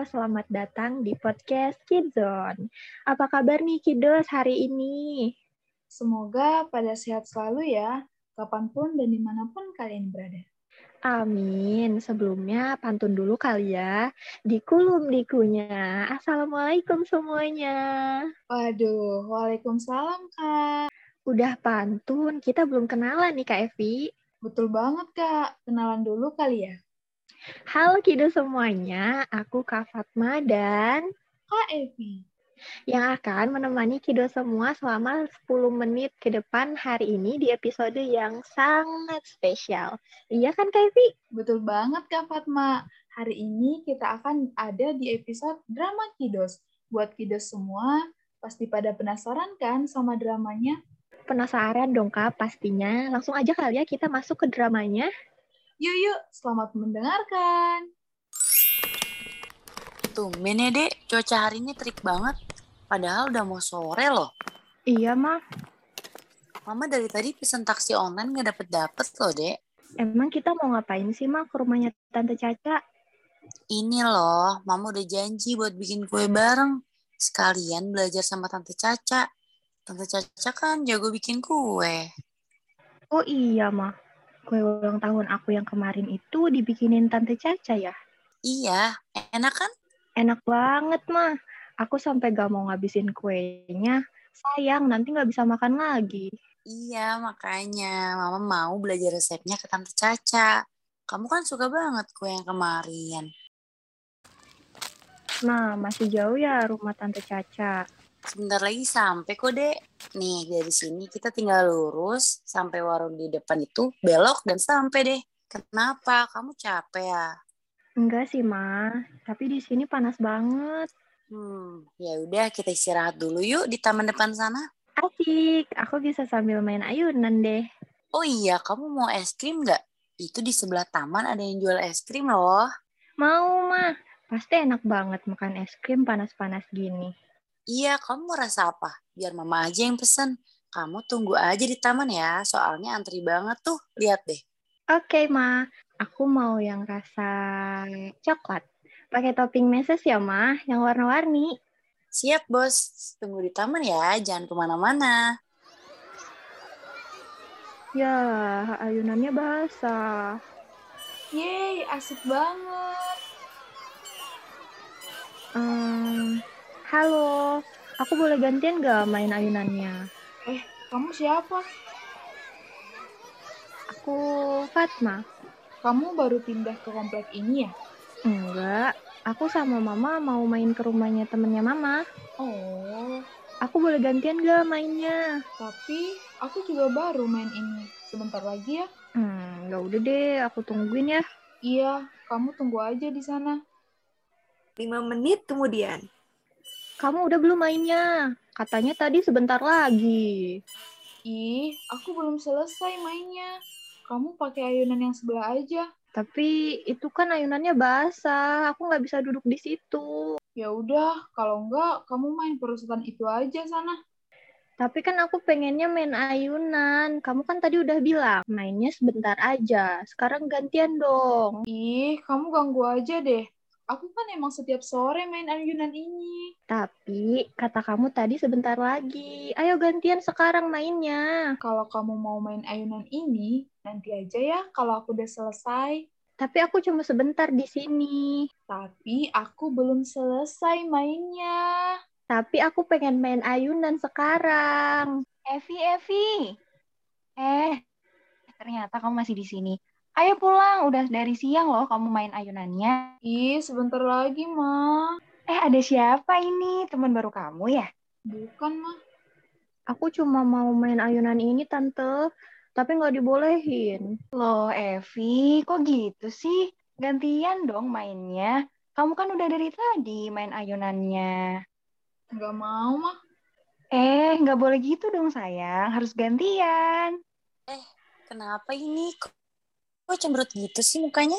selamat datang di podcast Kidzone. Apa kabar nih Kiddos hari ini? Semoga pada sehat selalu ya, kapan pun dan di mana pun kalian berada. Amin. Sebelumnya pantun dulu kali ya. Dikulum dikunya. Assalamualaikum semuanya. Waduh, waalaikumsalam kak. Udah pantun, kita belum kenalan nih Kak Evi. Betul banget kak, kenalan dulu kali ya. Halo Kido semuanya, aku Kak Fatma dan Kak Evi. yang akan menemani Kido semua selama 10 menit ke depan hari ini di episode yang sangat spesial. Iya kan Kak Evi? Betul banget Kak Fatma. Hari ini kita akan ada di episode Drama Kidos. Buat Kidos semua, pasti pada penasaran kan sama dramanya? Penasaran dong Kak pastinya. Langsung aja kali ya kita masuk ke dramanya. Yuk yuk, selamat mendengarkan. Tumben ya, Dek. Cuaca hari ini terik banget. Padahal udah mau sore loh. Iya mah, Mama dari tadi pesen taksi online nggak dapet-dapet loh, Dek. emang kita mau ngapain sih mah ke rumahnya Tante Caca? Ini loh, Mama udah janji buat bikin kue bareng. Sekalian belajar sama Tante Caca. Tante Caca kan jago bikin kue. Oh iya mah, kue ulang tahun aku yang kemarin itu dibikinin Tante Caca ya? Iya, enak kan? Enak banget mah. Aku sampai gak mau ngabisin kuenya. Sayang, nanti gak bisa makan lagi. Iya, makanya Mama mau belajar resepnya ke Tante Caca. Kamu kan suka banget kue yang kemarin. Nah, masih jauh ya rumah Tante Caca. Sebentar lagi sampai kok, Dek. Nih, dari sini kita tinggal lurus sampai warung di depan itu, belok dan sampai deh. Kenapa? Kamu capek ya? Enggak sih, Ma. Tapi di sini panas banget. Hmm, ya udah kita istirahat dulu yuk di taman depan sana. Asik, aku bisa sambil main ayunan deh. Oh iya, kamu mau es krim nggak? Itu di sebelah taman ada yang jual es krim loh. Mau, Ma. Pasti enak banget makan es krim panas-panas gini. Iya, kamu mau rasa apa? Biar mama aja yang pesen. Kamu tunggu aja di taman ya, soalnya antri banget tuh. Lihat deh. Oke, Ma. Aku mau yang rasa coklat. Pakai topping meses ya, Ma, yang warna-warni. Siap, bos. Tunggu di taman ya, jangan ke mana-mana. Ya, ayunannya basah. Yeay, asik banget. Ehm, halo, aku boleh gantian gak main ayunannya? Kamu siapa? Aku Fatma. Kamu baru pindah ke komplek ini ya? Enggak, aku sama mama mau main ke rumahnya temennya mama. Oh, Aku boleh gantian gak mainnya? tapi aku juga baru main ini. Sebentar lagi ya. Hmm, ya udah deh, aku tungguin ya. Iya, kamu tunggu aja di sana. 5 menit kemudian. Kamu udah belum mainnya? Katanya tadi sebentar lagi. Ih, aku belum selesai mainnya. Kamu pakai ayunan yang sebelah aja. Tapi itu kan ayunannya basah, aku nggak bisa duduk di situ. Ya udah, kalau enggak kamu main perusahaan itu aja sana. Tapi kan aku pengennya main ayunan. Kamu kan tadi udah bilang, mainnya sebentar aja. Sekarang gantian dong. Ih, kamu ganggu aja deh. Aku kan emang setiap sore main ayunan ini. Tapi kata kamu tadi sebentar lagi. Ayo gantian sekarang mainnya. Kalau kamu mau main ayunan ini, nanti aja ya kalau aku udah selesai. Tapi aku cuma sebentar di sini. Tapi aku belum selesai mainnya. Tapi aku pengen main ayunan sekarang. Evi, Evi. Eh, ternyata kamu masih di sini. Ayo pulang, udah dari siang loh kamu main ayunannya. Ih, sebentar lagi, Ma. Eh, ada siapa ini? Teman baru kamu ya? Bukan, Ma. Aku cuma mau main ayunan ini, Tante. Tapi nggak dibolehin. Loh, Evi, kok gitu sih? Gantian dong mainnya. Kamu kan udah dari tadi main ayunannya. Nggak mau, Ma. Eh, nggak boleh gitu dong sayang. Harus gantian. Kenapa ini? Kok, kok cemberut gitu sih mukanya?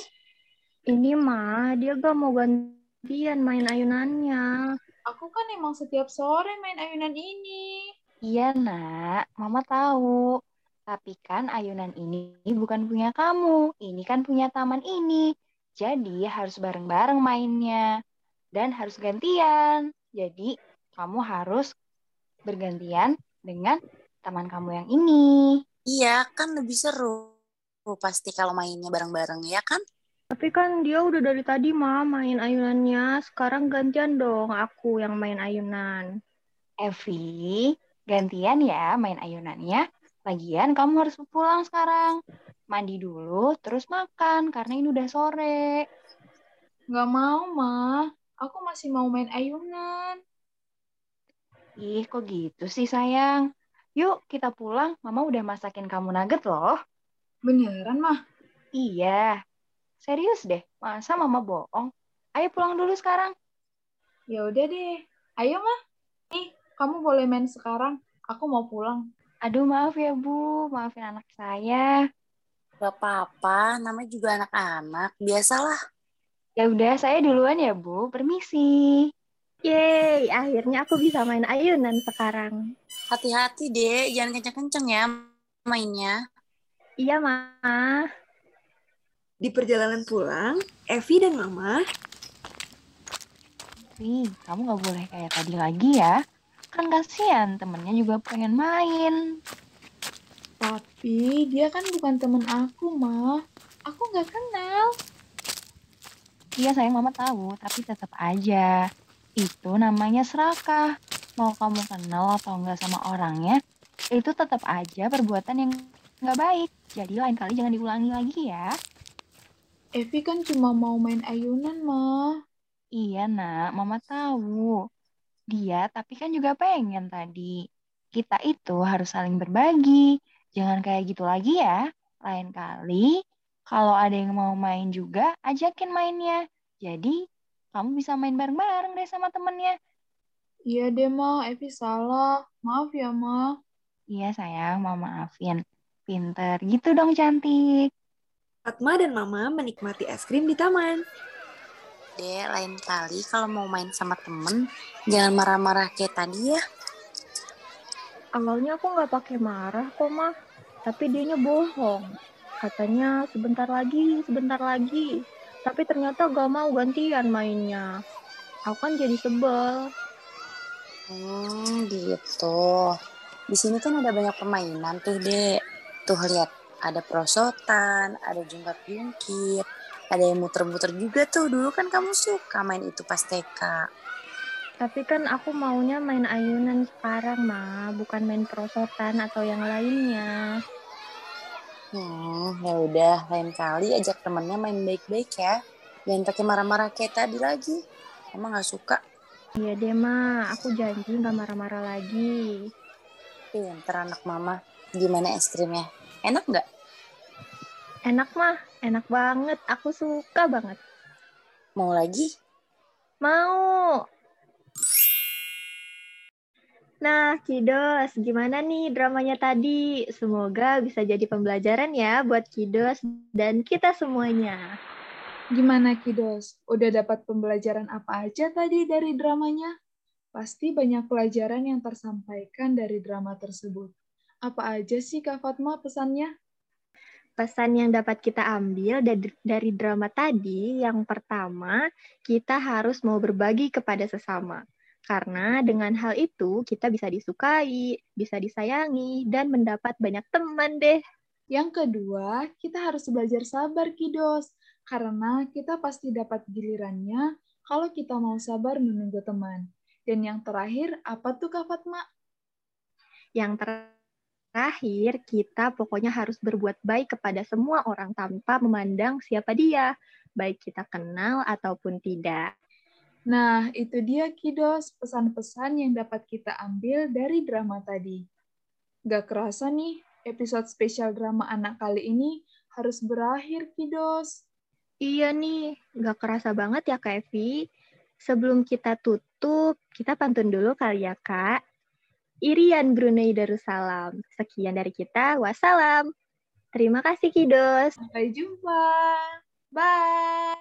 Ini mah, dia gak mau gantian main ayunannya. Aku kan emang setiap sore main ayunan ini. Iya, nak. Mama tahu. Tapi kan ayunan ini bukan punya kamu. Ini kan punya taman ini. Jadi harus bareng-bareng mainnya. dan harus gantian. Jadi, kamu harus bergantian dengan teman kamu yang ini. Iya, kan lebih seru. Pasti kalau mainnya bareng-bareng, ya kan? Tapi kan dia udah dari tadi mah main ayunannya. Sekarang gantian dong aku yang main ayunan. Evi, gantian ya main ayunannya. Lagian kamu harus pulang sekarang. Mandi dulu, terus makan, karena ini udah sore. Nggak mau, Ma. Aku masih mau main ayunan. Ih, kok gitu sih sayang? Yuk, kita pulang. Mama udah masakin kamu nugget loh. Beneran, mah? Iya. Serius deh, masa mama bohong? Ayo pulang dulu sekarang. Ya udah deh. Ayo, mah. Nih, kamu boleh main sekarang. Aku mau pulang. Aduh, maaf ya, Bu. Maafin anak saya. Gak apa-apa, namanya juga anak-anak. Biasalah. Ya udah, saya duluan ya, Bu. Permisi. Yeay, akhirnya aku bisa main ayunan sekarang. Hati-hati, deh. Jangan kenceng-kenceng ya mainnya. Iya, Ma. Di perjalanan pulang, Evi dan Mama Ih, kamu gak boleh kayak tadi lagi ya. Kan kasihan, temennya juga pengen main. Tapi dia kan bukan temen aku, mah. Aku nggak kenal. Iya sayang mama tahu, tapi tetap aja. Itu namanya serakah. Mau kamu kenal atau enggak sama orangnya, itu tetap aja perbuatan yang nggak baik. Jadi lain kali jangan diulangi lagi ya. Evi kan cuma mau main ayunan, mah. Iya nak, mama tahu. Dia tapi kan juga pengen tadi. Kita itu harus saling berbagi. Jangan kayak gitu lagi ya. Lain kali, kalau ada yang mau main juga, ajakin mainnya. Jadi, kamu bisa main bareng-bareng deh sama temennya. Iya deh, mah. Evi salah. Maaf ya, mah. Iya sayang, mau maafin. Pinter gitu dong cantik. Fatma dan Mama menikmati es krim di taman. Dek, lain kali kalau mau main sama temen, jangan marah-marah kayak tadi ya. Awalnya aku nggak pakai marah kok, Ma. Tapi dianya bohong. Katanya sebentar lagi, sebentar lagi. Tapi ternyata gak mau gantian mainnya. Aku kan jadi sebel. Hmm, gitu. Di sini kan ada banyak permainan tuh, Dek. Tuh lihat, ada perosotan, ada jungkat-jungkit, ada yang muter-muter juga tuh. Dulu kan kamu suka main itu pas TK. Tapi kan aku maunya main ayunan sekarang, Ma. Bukan main perosotan atau yang lainnya. Hmm, ya udah, lain kali ajak temennya main baik-baik ya. Jangan pakai marah-marah kayak tadi lagi. Emang nggak suka. Iya deh, Ma. Aku janji gak marah-marah lagi. Pinter anak mama. Gimana es krimnya? Enak nggak? Enak, mah. Enak banget. Aku suka banget. Mau lagi? Mau. Nah, Kidos, gimana nih dramanya tadi? Semoga bisa jadi pembelajaran ya buat Kidos dan kita semuanya. Gimana, Kidos? Udah dapat pembelajaran apa aja tadi dari dramanya? Pasti banyak pelajaran yang tersampaikan dari drama tersebut. Apa aja sih, Kak Fatma, pesannya? Pesan yang dapat kita ambil dari, dari drama tadi, yang pertama, kita harus mau berbagi kepada sesama. Karena dengan hal itu kita bisa disukai, bisa disayangi, dan mendapat banyak teman deh. Yang kedua, kita harus belajar sabar, Kidos. Karena kita pasti dapat gilirannya kalau kita mau sabar menunggu teman. Dan yang terakhir, apa tuh Kak Fatma? Yang terakhir, kita pokoknya harus berbuat baik kepada semua orang tanpa memandang siapa dia, baik kita kenal ataupun tidak. Nah, itu dia Kidos, pesan-pesan yang dapat kita ambil dari drama tadi. Gak kerasa nih, episode spesial drama anak kali ini harus berakhir, Kidos. Iya nih, gak kerasa banget ya Kak Evi. Sebelum kita tutup, kita pantun dulu kali ya Kak. Irian Brunei Darussalam. Sekian dari kita, wassalam. Terima kasih Kidos. Sampai jumpa. Bye.